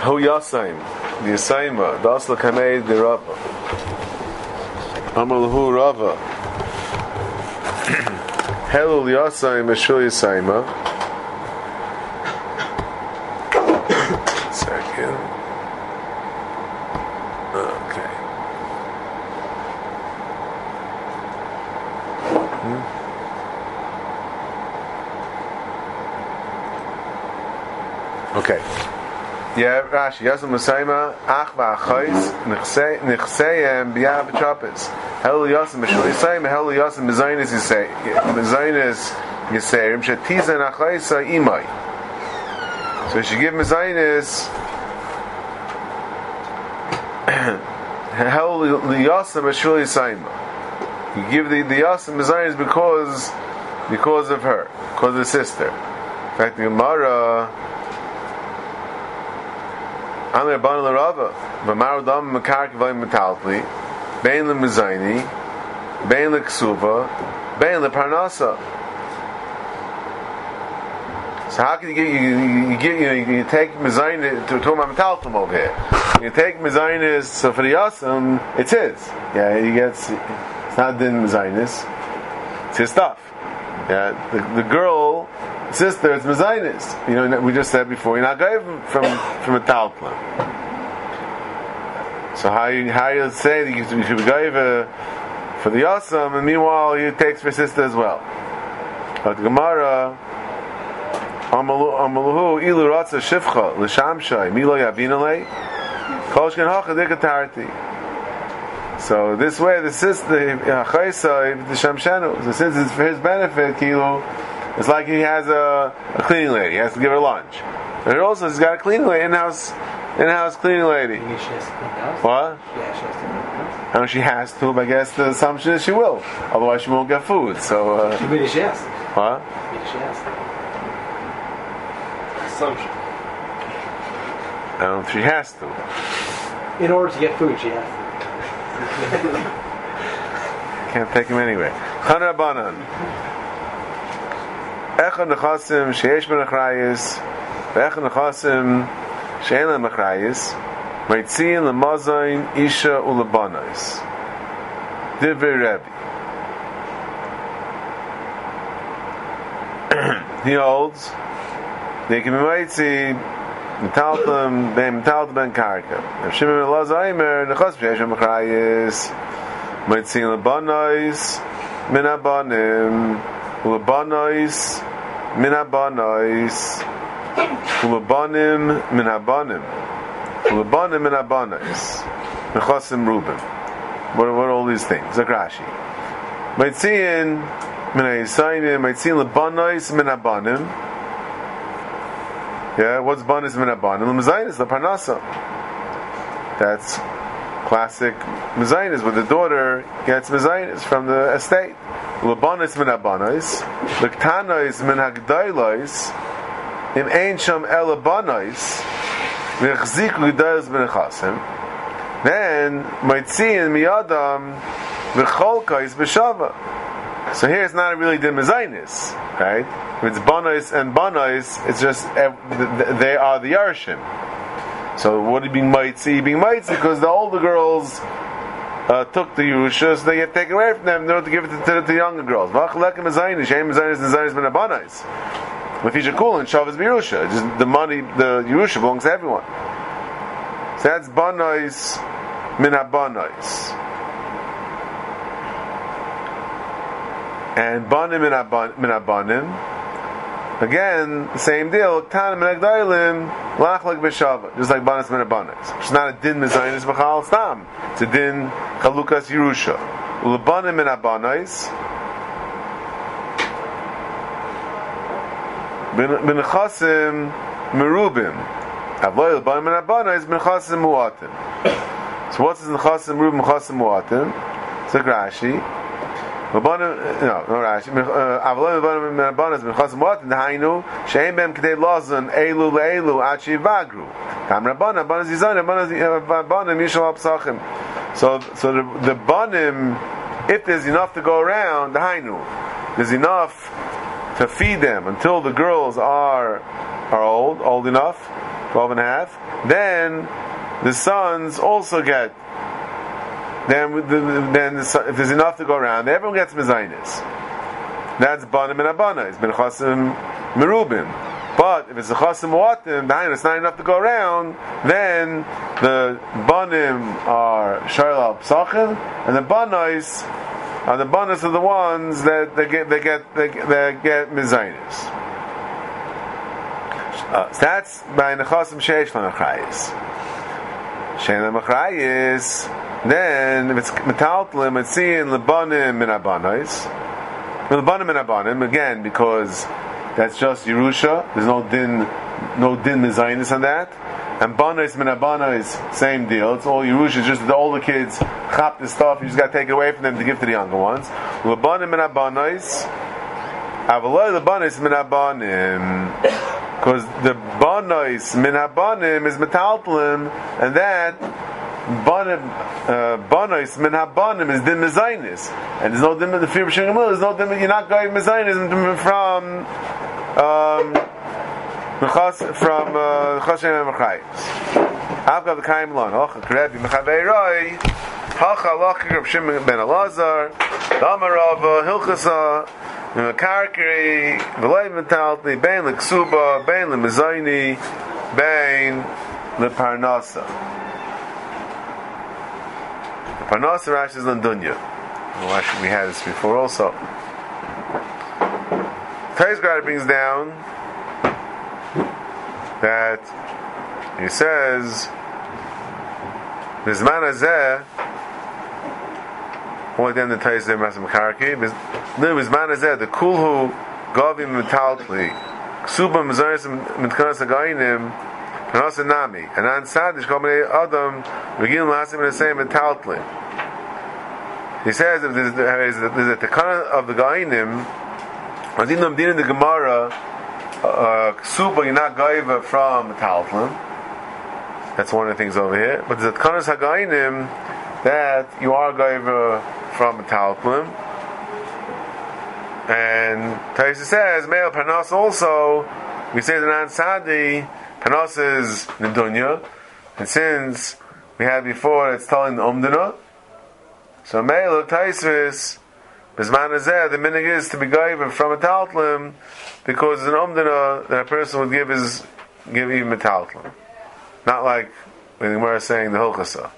Hu Yasaim, the Yasaima, Das Lakamei the Rava. Amal Hu Rava. Helul Yasaim, Meshul Yasaima. Second. Okay. Okay. Yeah, Rashi. Yasam Masaima, Ach v'achais, nichseim b'yah b'trapez. Hel yasam b'shul yisayim, hel yasam b'zaynis yisayim, yisayim, shetiza nachaisa imai. So she give mezainis, hel yasam b'shul yisayim. You give the, the yasam mezainis because, because of her, because of the sister. In fact, the Gemara, Amir Ban Larava, Vamar Dam Makar Kivay Metaltli, Bain Le Mizaini, Bain Le Ksuva, Bain Le Parnasa. So how can you get you, you, get you, know, you, take Mizaini to to my Metaltlim over here? You take Mizainis so for the awesome, it's his. Yeah, he gets it's not Din Mizainis, it's his stuff. Yeah, the, the girl sister, it's mezainis. You know, we just said before, you're not going from from a talpla. So how you how you say that you should be going for the awesome, and meanwhile he takes for sister as well. But Gemara. Amaluhu ilu ratza shivcha l'shamshai milo yavinale kol shken hacha dikatarti. So this way, the sister chaysa the shamshanu. So since it's for his benefit, kilo it's like he has a, a, cleaning lady. He has to give her lunch. And it also has got a cleaning lady, in-house, in-house cleaning lady. What? Yeah, she has to. I know she has to, but I guess the assumption is she will. Otherwise, she won't get food. So. Uh, Maybe she has. What? Maybe she has. Assumption. I don't know if she has to. In order to get food, she has to. Can't take him anyway. Chana איך אנחנו חוסים שיש בן אחראייס ואיך אנחנו חוסים שאין להם אחראייס מייציין למוזוין אישה ולבונאיס דיבי רבי he holds they can be mighty and tell them they בן tell them in character if she may be lost the chasm she is in the min the habanois ulebanim min habanim ulebanim min habanois mechasim ruben what, what are all these things? Like Rashi. Maitziin min ha-yisayim Maitziin min habanim yeah what's banis min habanim lemazaynis leparnasa that's classic mezainis where the daughter gets mezainis from the estate Labanis min abanais, Lektanos min hagdailos, im ein sham elabanos, v'chziku gdailos min chasim. Then maitzin miyadam v'cholkais b'shava. So here it's not really the right? If it's banos and banos, it's just eh, they are the yarshim. So what do you mean maitzi? Being maitzi because the older girls uh, took the Yerusha, so they get taken away from them in order to give it to, the younger girls. V'achalekim azaynis, shem azaynis and azaynis ben abanais. Lefisha kul and shav is Yerusha. Just the money, the Yerusha belongs to everyone. So that's banais min abanais. And banim min abanim. Again, same deal. Tanim and Agdailim, lachlik b'shava. Just like banas min abanis. It's not a din mezainis b'chal stam. It's a din chalukas Yerusha. Ulebanim min abanis. Ben chasim merubim. Avoy ulebanim min abanis ben chasim muatim. So what's this chasim merubim chasim muatim? It's like Rashi. So, so the, banim, if there's enough to go around, the hainu, there's enough to feed them until the girls are are old, old enough. 12 and a half, then the sons also get. Then, then if there's enough to go around, everyone gets mezainis. That's banim and abana. It's ben chasim merubim. But if it's a chasim watim, it's not enough to go around. Then the banim are shaila psachim, and the banais are the banas are the ones that they get they get they, they get mezainis. Uh, so that's by nechasim sheish l'machrayis. Shein l'machrayis. Then if it's metaltlim, it's seeing lebanim min abanos. Lebanim min abanim again because that's just Yerusha. There's no din, no din mezainis on that. And banais min abanos, same deal. It's all Yerusha. Just the older kids chop the stuff. You just got to take it away from them to give to the younger ones. Lebanim min abanos. Avaloi lebanis min abanim. Because the banais min habanim is metaltlim, and that uh, banois min habanim is din mezainis, and there's no din the fear of There's no din. You're not going mezainis from um, from uh, chashem and mechayis. I've got the kaim lon. Hocha krebi mechaveiroi. Hacha lachir of Shimon ben Elazar. Damarava hilchasa. Karkari, V'lei Metalti, Bein L'Ksuba, Bein L'Mezayni, Bein L'Parnasa. The Parnasa Rash is Landunya. Well, we had this before also. Taisgrad brings down that he says, Bizman Azeh, only then the Tais there Masim Karki. No, was man is the kulhu govim metaltli. Ksuba mazaris mitkanas againim. Panasa nami. And on Sadish Komene Adam begin masim in the same metaltli. He says if there's, there's, a tekana of the gainim, din in the Gemara, uh, ksuba you're not gaiva from metaltlim. That's one of the things over here. But the tekanas hagainim that you are gaiva from a talplim. And Taisa says, male panos also, we say the non sadi, panos is nedunya, and since we had before, it's telling the umdana. So male Taisvis, Bisman Azeh, the minig is to be given from a talplim, because an umdana that a person would give is give even a talplim. Not like when we're saying the hilchasa.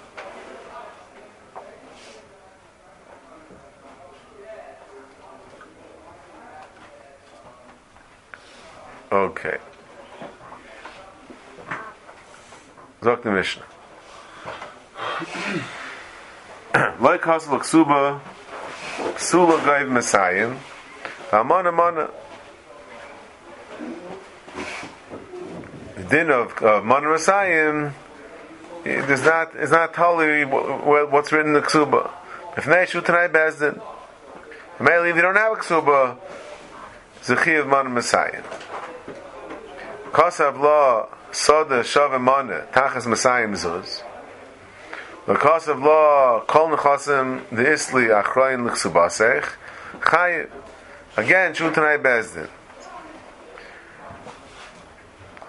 Okay. Zok the Mishnah. Like Hasel Ksuba, Psula Gaiv Messiah, Amana Mana. The din of, of Mana Messiah is not, is not totally what's written in the Ksuba. If Neshu Tanai Bezdin, Maybe if you don't have Ksuba, Zechi of Mana Messiah. Kosav law soda shavimana tachas masayim zuz. The of law kol nechasim the isli achroin l'chsubasech chayiv. Again, shutanai bezdin.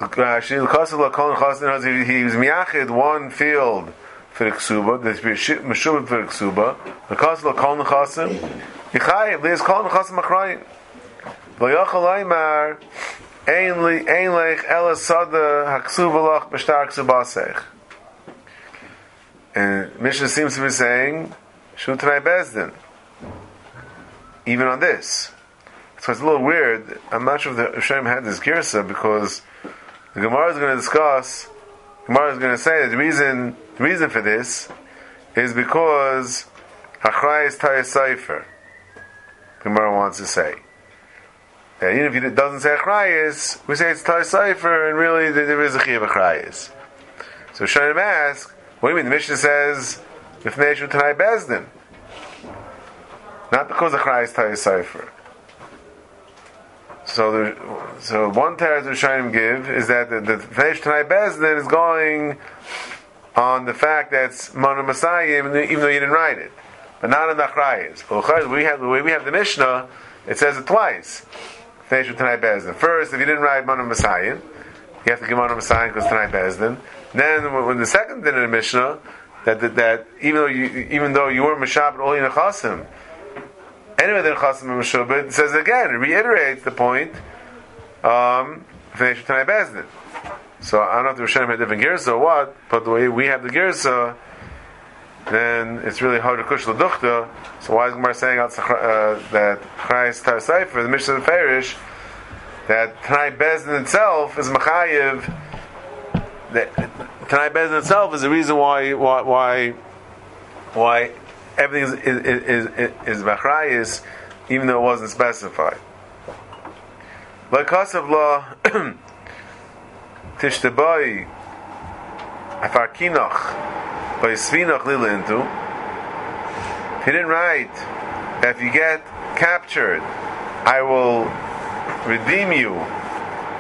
Uh, Actually, the kosav law kol nechasim he was miyachid one field for ksuba, the meshubim for ksuba. The kosav law kol nechasim yichayiv. There's kol nechasim achroin. Lo yachal aymar And Mishnah seems to be saying, Shutrai Bezdin. Even on this. So it's a little weird. I'm not sure if the Hashem had this girsa because the Gemara is going to discuss, Gemara is going to say that the reason, the reason for this is because Hachrai is Taya Sefer. Gemara wants to say. And even if it doesn't say achrayis, we say it's tar cipher, and really there is a chiyav achrayis. So Shanim ask, what do you mean? The Mishnah says, if Neshu Tanai Bezdin. Not because achrayis tar cipher. So, the, so one teretz Rishonim give is that the, the Neshu Tanai Bezdin is going on the fact that it's Manu Masayim, even though you didn't write it. But not in the achrayis. We have, the way we have the Mishnah, it says it twice. First, if you didn't write Manu Messiah, you have to give a Messiah because tonight Bezdin. Then when the second din in the Mishnah, that, that, that even though you even though you were Mashab only in Chasim, anyway then Chasim and Mashubit says again, it reiterates the point. Um, finish tonight Bezdin. So I don't know if the Rishonim had different gears or what, but the way we have the gears, then it's really hard to kush l'duchta. So why is Gemara saying uh, that Christ Tar Sefer, the Mishnah of the Farish, that Tanai Bezdin itself is Machayev, that Tanai Bezdin itself is the reason why, why, why, why everything is, is, is, is, even though it wasn't specified. Like law, Tishtabai, Afarkinach, by Svinach Lilintu, he didn't write, if you get captured, I will redeem you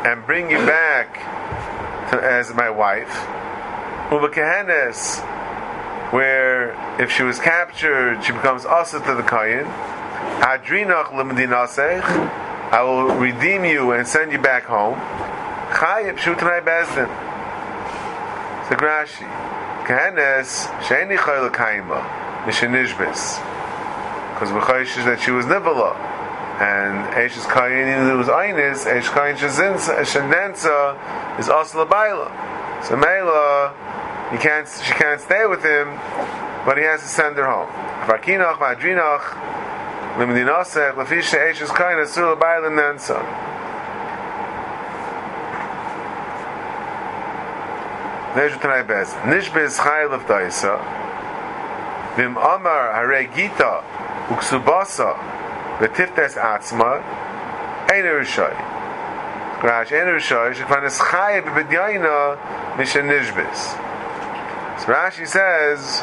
and bring you back to, as my wife. Uva where if she was captured, she becomes also to the Kayin. Adrinach lemedinasech, I will redeem you and send you back home. Chayib shutanai bezdin. So Grashi, Kehenes sheini chayil kaima mishenishbis, because v'chayish is that she was nivala and Eishes Kayin was Einis, Eish Kayin Shenensa is also Labaila. So Mela, he can't, she can't stay with him, but he has to send her home. Farkinach, Madrinach, Limdinosech, Lafisha Eishes Kayin Asur Labaila Nensa. Neju Tanai Bez. Nishbez Chayil of Daisa. Vim Amar Hare Gita, Uksubasa, v'tiftes atzma, ein erishoy. Rash, ein erishoy, shekvan es chaye b'bedyaina mishen nishbis. So Rashi says,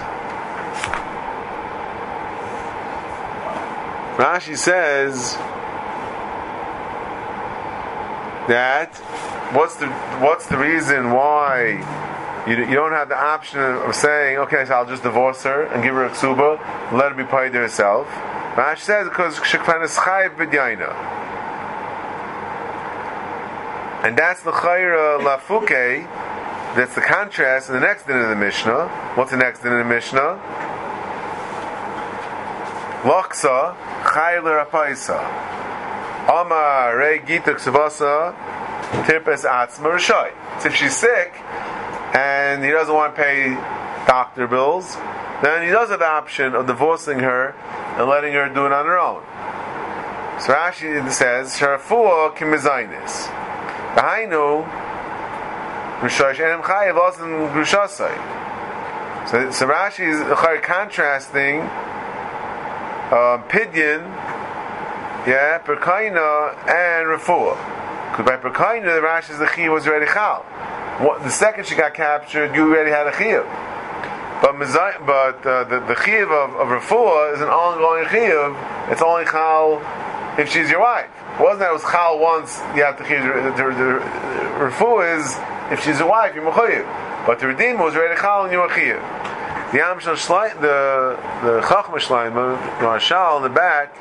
Rashi says that what's the what's the reason why you, you don't have the option of saying okay so I'll just divorce her and give her a ksuba let her be paid to herself Rashi says because Sheklan is chayiv b'dyaina. And that's the chayra lafuke. That's the contrast in the next din of the Mishnah. What's the next din of the Mishnah? Loksa chayil rapaisa. Amar re gita ksuvasa tirpes atzma. So if she's sick and he doesn't want to pay doctor bills, then he does have the option of divorcing her and letting her do it on her own. So Rashi says, Sharafua kimizainis. Behainu, Rishosh Enem Chayev also in Grushasai. So, so Rashi is contrasting uh, Pidyon, yeah, Perkaina, and Rafua. Because by Perkaina, the Rashi's is the Chi was already Chal. The second she got captured, you already had a Chiyah. But but uh, the the chiyuv of, of refuah is an ongoing chiyuv. It's only chal if she's your wife. It wasn't that it was chal once you have to chiyuv. The, the, the, refuah is if she's your wife you're mechuyev. But the redeemer was ready chal and you were chiyuv. The Amshal Shlai, the the Chachma Shleima, Marshal in the back,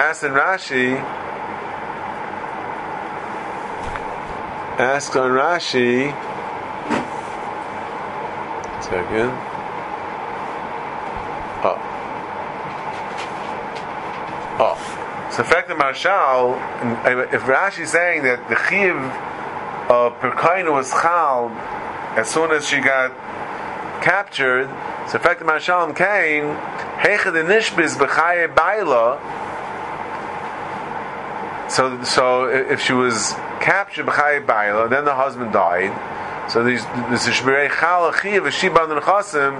asked Rashi, asked on Rashi second. Oh. Oh. So, in fact, the Marshal, if Rashi is saying that the Chiv of Perkaina was Chal as soon as she got captured, so, in fact, the Marshal came, Hechad Nishbis B'chaye Baila. So, so if she was captured B'chaye Baila, then the husband died. So these this is shmirei chal achiv shiban and chasim,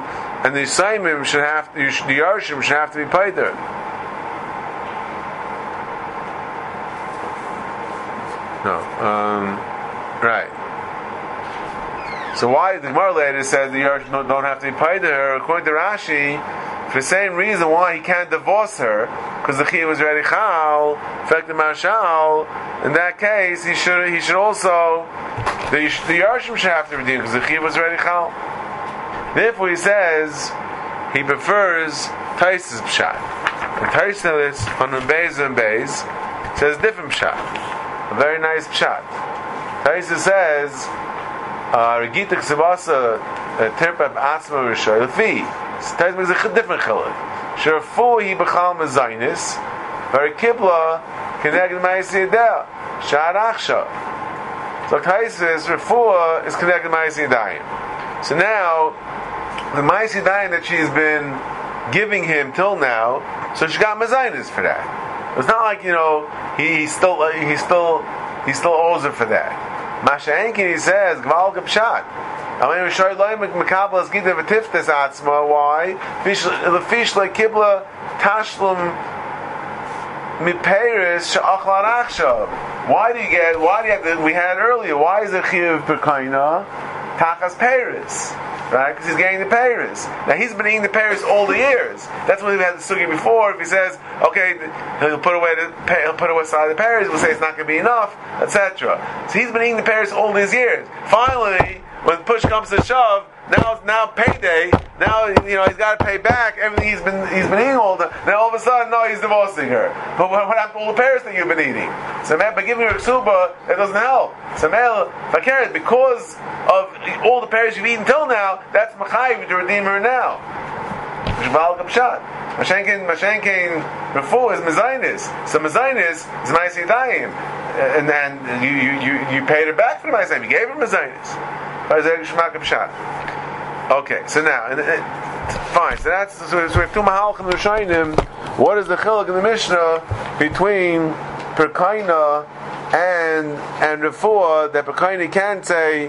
and the Yisayimim should have to, the Yarshim should have to be paid there. No, um, right. So why the Gemara later says the Yarshim don't have to be paid there? According to Rashi, for the same reason why he can't divorce her, because the Chiv was already chal, affected Marshal. In that case, he should he should also the, the Yarshim should have to redeem because the Chiv was already Chal. Therefore, he says he prefers Taisis Pshat. And Taisis on Beis and Beis says different Pshat. A very nice Pshat. Taisa says, uh, Regita Ksabasa Terpab Asma Rishoy Lefi. Taisa makes a different chiluk. Sherafu he bechal mezainis, very kibla connected ma'isi yedel. Shad achsha. So Taisa is refuah is connected ma'isi yedayim. So now the ma'isi yedayim that she's been giving him till now, so she got mezainis for that. It's not like you know he, he still he still he still owes her for that. Mashenkin he says gval atzma. Why? Fish like kibla tashlum miperis she'achlan achshav. Why do you get? Why do you have? We had earlier. Why is it chiv pekaina tachas peris? right? Because he's getting the Paris. Now he's been eating the Paris all the years. That's when we had the sugi before. If he says, okay, he'll put away the he'll put away side the Paris, we'll say it's not going to be enough, etc. So he's been eating the Paris all these years. Finally, when push comes to shove, now it's now payday. Now you know he's got to pay back everything he's been he's been eating all the. Now all of a sudden, no, he's divorcing her. But what, what happened to all the Paris that you've been eating? So man, by giving her ksuba, it doesn't help. So man, because of all the Paris you've eaten till now, that's machayiv to redeem her now. Shval kapshat. Mashenkin, Mashenkin, Refu is Mazainis. So Mazainis is Maisidayim. And then you, you, you, you paid her back for the Maisayim. You gave her Mazainis. Okay, so now, and, and, fine. So that's so, we have two mahalchim Rishonim. What is the chiluk in the Mishnah between Perkaina and and Refuah that Perkaina can say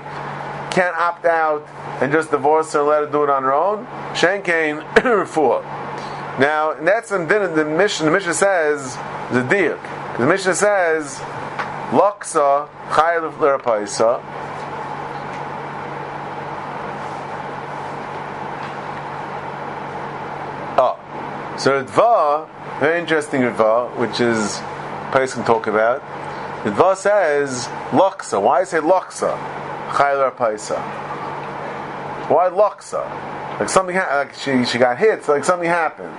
can't opt out and just divorce her and let her do it on her own? Shenkain Refuah. Now, and that's in the Mishnah. The Mishnah says the diuk. The Mishnah says Laksa Chayil Lerapaisa. So Ritva, very interesting Ritva, which is place can talk about. Ritva says Loksa. Why say Loksa? Chayler Paisa. Why Loksa? Like something, ha- like she she got hit, so like something happened.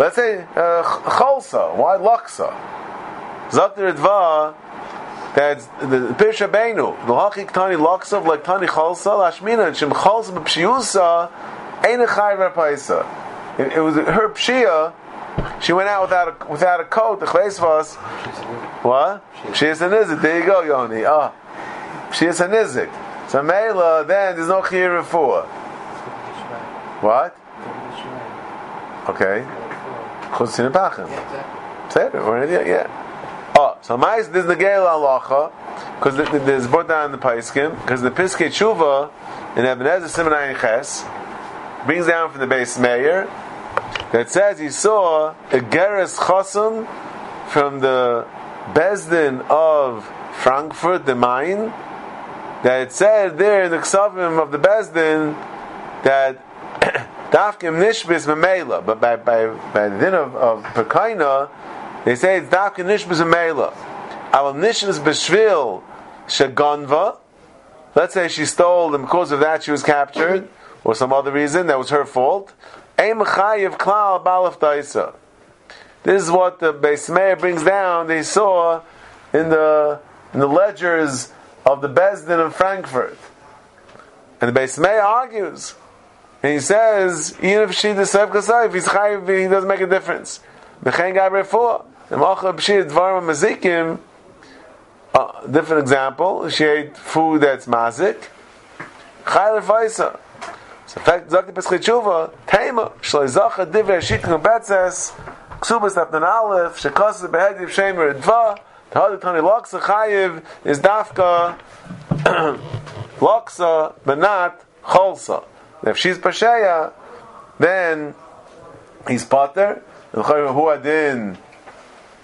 Let's say uh, Cholsa. Why Loksa? Zakter Ritva. That's the Pirsha Beinu. The Hachik Tani Loksa like Tani Cholsa Lashmina Shem Cholsa B'Pshiusa Ein a Chayler Paisa it, it was her pshia. She went out without a, without a coat. The chleisvas. What? She is a nizik. There you go, Yoni. Ah, she is a nizik. So Mela, then there's no chiyur for. What? Okay. Chutzin pachim. It. Yeah. Oh, so mais there's the geil alacha because there's brought down the paiskim because the Pischei Tshuva in Even HaEzer Simonai Ches brings down from the Beis Meir that says he saw a Geras Chosum from the Bezdin of Frankfurt, the Main, that it said there in the Ksavim of the Bezdin that Dafkim Nishbis Memela, but by, by, by the din of, of Pekaina, they say it's Dafkim Nishbis Memela. Our Nishbis Beshvil Shagonva, let's say she stole and because of that she was captured, or some other reason, that was her fault. This is what the Beis Meir brings down. They saw in the in the ledgers of the Bezdin of Frankfurt, and the Beis Meir argues, and he says even if she deserves kasai, if he's chayiv, he doesn't make a difference. Mechen gab refuah. The macha b'shir dvarim mazikim. Different example. She ate food that's mazik. Chayiv faisa. So fact sagt die Peschit Tshuva, Teima, Shloi Zacha Divrei Shitkin Betzes, Ksubas Tapnan Aleph, Shekasa Behediv Shemer Dva, Tahadi Tani Loksa Chayiv, is Dafka, Loksa, but not Cholsa. If she's Pasheya, then he's Potter, who adin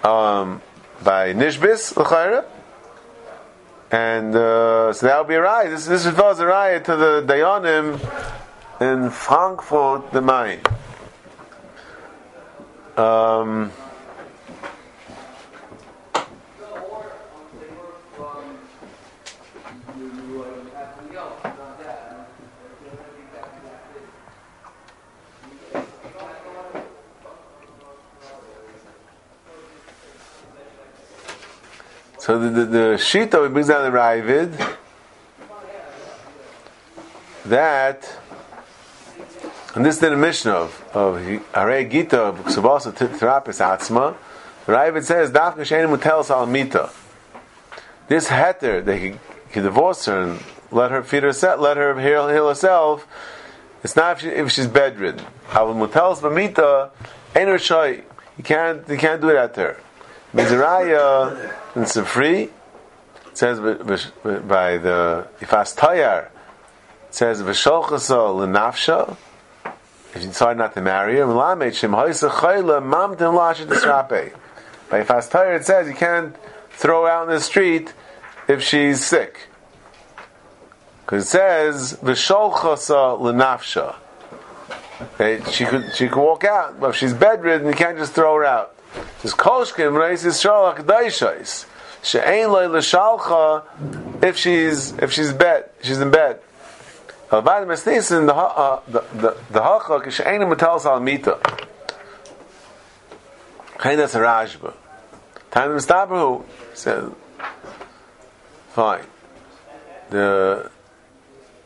um, by Nishbis, L'chayra, and uh, so that would be a riot. This, this is a riot to the Dayanim in Frankfurt the Main. Um, So the, the, the Shita brings down the Ravid that, and this is the Mishnah of, of Hare Gita, of Ksubasa Therapis Atzma, Ravid says, Dafka Shein Mutel Salamita. This heter, that he can divorce her and let her feed herself, let her heal, heal herself, it's not if, she, if she's bedridden. Avul Mutel Salamita, Ein you can't, you can't do it at her. Mizraya, and Sifri, it says by the Ifas Tayar, it says v'sholchasa l'nafsha. If you decide not to marry her. By Ifas Tayar, it says you can't throw out in the street if she's sick. Because it says v'sholchasa l'nafsha. Okay, she could she could walk out, but if she's bedridden, you can't just throw her out. Just kolshkim reises shalach daishais. She'ain loy l'shalcha if she's if she's bed she's in bed. Avad mesnisin the uh, the the the hacha she'ain metal salmita. Chaynas rajba. Time Mistabahu says fine. The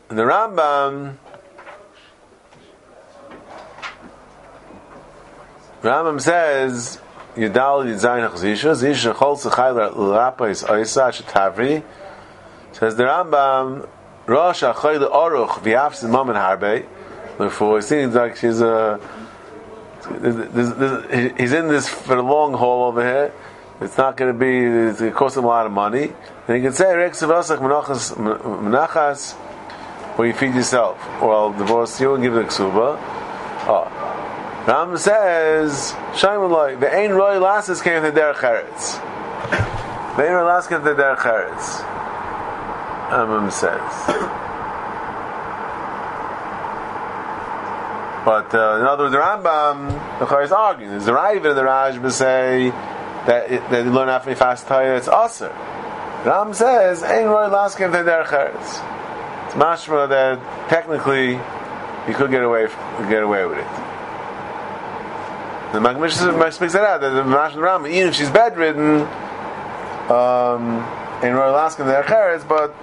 the Rambam Rambam says Yudal Yidzayin Chazisha Zisha Chol Sechayla Lapa is Oisa Shetavri says the Rambam Rosh Achoy Oruch V'Yafs Mom and Harbe. Therefore it seems like she's uh, a there's, there's, he's in this for the long haul over here. It's not going to be it's going to cost him a lot of money. And he can say Rex Savasach Menachas Menachas, where you feed yourself? Or I'll divorce you and give a ksuba. Oh Ram says, Shaimaloi, the Ein Roy Lasses came to Derech Eretz. The Ein Roy Lasses came to Derech Eretz. Rambam says. But uh, in other words, the Rambam, the Chor is arguing. The Rav and the Rajba say that, it, that you learn after fast tire, it's Aser. Ram says, Ein Roy came to Derech Eretz. It's mashma that technically you could get away, get away with it. The Magmish speaks it out that the Mash Ram, even if she's bedridden, um, in Royal Alaska they're cheres, but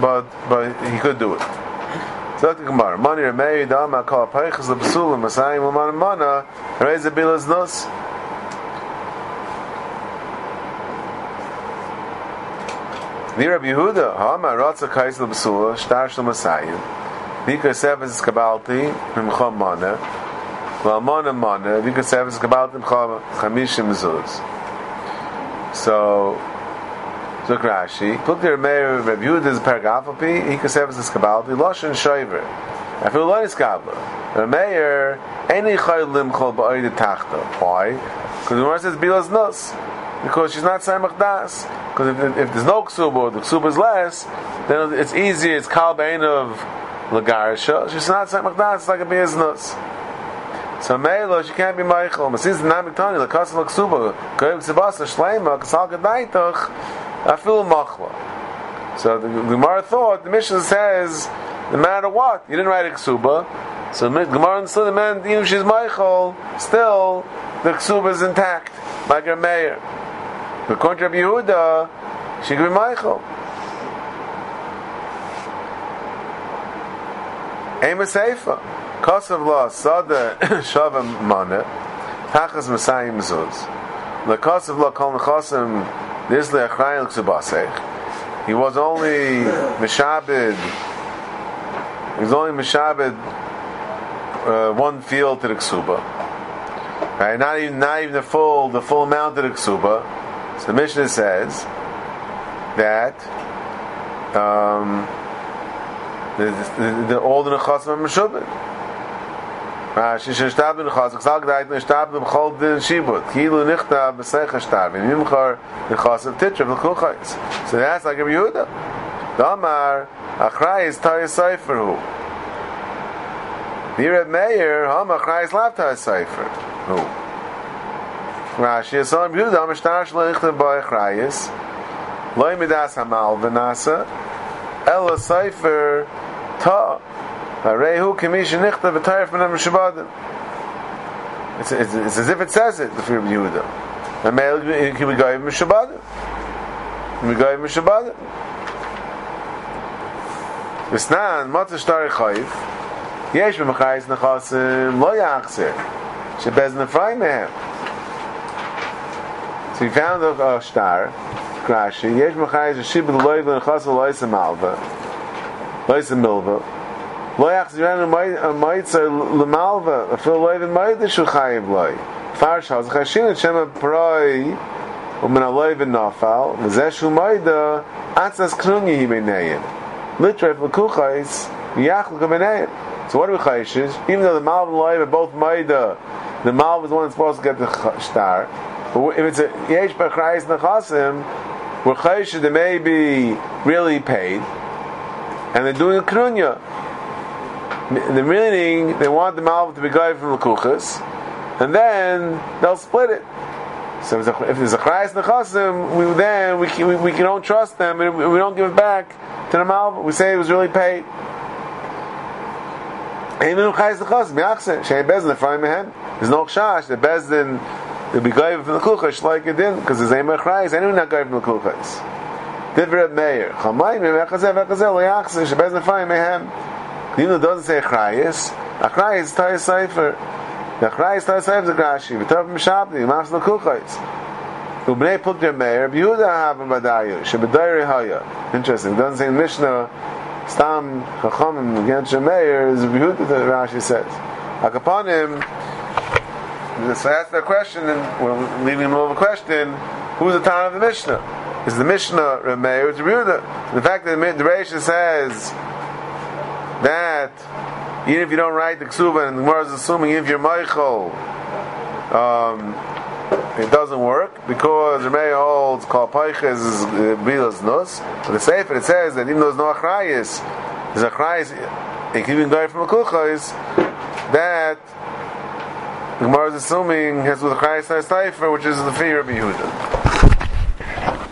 but but he could do it. So the Gemara, Mani Remei Dama Kol Peichas LeBesulim Masayim Uman Mana Reiz Bilas Nus. The Rabbi Yehuda, Hama Ratza Kais LeBesula Shtar Shel Masayim Nika Seves Kabalti Mimchom Mana L'almona mana, could say it's about chamishim zuz. So, Zuk Rashi, the Meir Reb Yehuda's paragafapi, he could say it's kabalti, loshen shoiver. I feel lo niskabla. The Meir, any chay limchol ba'oid tachta. Why? Because the Gemara says bilas nus. Because she's not Saimach Das. Because if, if, there's no ksuba, or the ksuba is less, then it's easy, it's kal bein of lagarisha. She's not Saimach Das, it's like a bias so Melo, she can't be Michael. But since the Namik Tani, the Kasam Laksuba, Goyim Tzibasa, Shleima, Kasal Gadaitach, Feel Machla. So the Gemara thought, the Mishnah says, no matter what, you didn't write a Ksuba, so the Gemara understood the man, even if she's Michael, still, the Ksuba is intact, like her mayor. According to Yehuda, she could be Michael. Amos Seifa. Kosav la sada shavim mana tachas masayim zuz. The kosav la kol nechosim this leachrayil ksubasech. He was only mishabed. He was only mishabed uh, one field to the ksuba. Right? Not even not even the full the full amount of the ksuba. So the Mishnah says that um, the, the, the, all the nechasim are Ah, as es shtab in khaz khaz gedait in shtab bim khol din shibut kilo nikhta besay khshtab in imkhar in khaz tetch in khol khaz so that's like a yuda damar akhrai is tay cipher hu Nira Meir, Ham Achrayis Lapta Seifer. Hu. Rashi is on Yehuda, Ham shlo Shleichten ba Achrayis. loy Midas Hamal Venasa. Ela Seifer Ta. Harei hu kemi shenichta v'tarif min ha-mishabadim. It's, as if it says it, the fear of Yehuda. The male can be goyim mishabadim. Can be goyim mishabadim. Vesnan, matzash tari chayiv, yesh b'machayis nechasim lo she shebez nefrayim mehem. So he found a, a star, yesh b'machayis, shibid loiv l'nechasa loisam alva, loisam milva, lo yachzer yanu maitza l'malva, afil loiv l'mayda shu chayiv loy. Farsh haz chashin et shema proi, ומן הלוי ונופל, וזה שהוא מוידה, עצס קנוניה היא ביניהם. Literally, l'kuchais, yachlik bineim. So what are we chayshes? Even though the malv and loiv are both maida, the malv is the one that's supposed to get the star. But if it's a yesh b'chrayis nechasim, we're chayshes they may be really paid, and they're doing a krunya. The meaning, they want the malv to be going from the kuchas, and then they'll split it. So if there's a chrayas nechasim, we then we, we, we don't trust them, and we don't give it back to the malva. We say it was really paid. There's no chash. The bezdin will be going from the kuchash like it did because there's a mechrayis. Anyone not going from the kuchash. Divret meir. Chamayim mechazeh vechazeh loyachse shebezdin fayim mehem. Even doesn't say chrayis. A chrayis is tayis sefer. The chrayis tayis sefer is a grashi. V'tov m'shabdi. Mas no kuchash. Ubnei Putri Meir, Yehuda Havim Badayu, Shebedayri Haya. Interesting. It doesn't say in Mishnah, Stam Chachamim against Meir is Yehuda that Rashi says. Akapanim, so I asked that question, and we're leaving him a question, who's the town of the Mishnah? Is the Mishnah Meir or Yehuda? The fact that the Rashi says that even if you don't write the Ksuba, and the Gemara is assuming if you're Michael, um, it doesn't work because Remei holds called Paiches is Bilas Nus. But the Sefer it says that even though there's no Achrayis, there's Achrayis, it can even go from a Kuchais, that the Gemara is assuming has with Achrayis Sefer, which is the fear of Yehuda.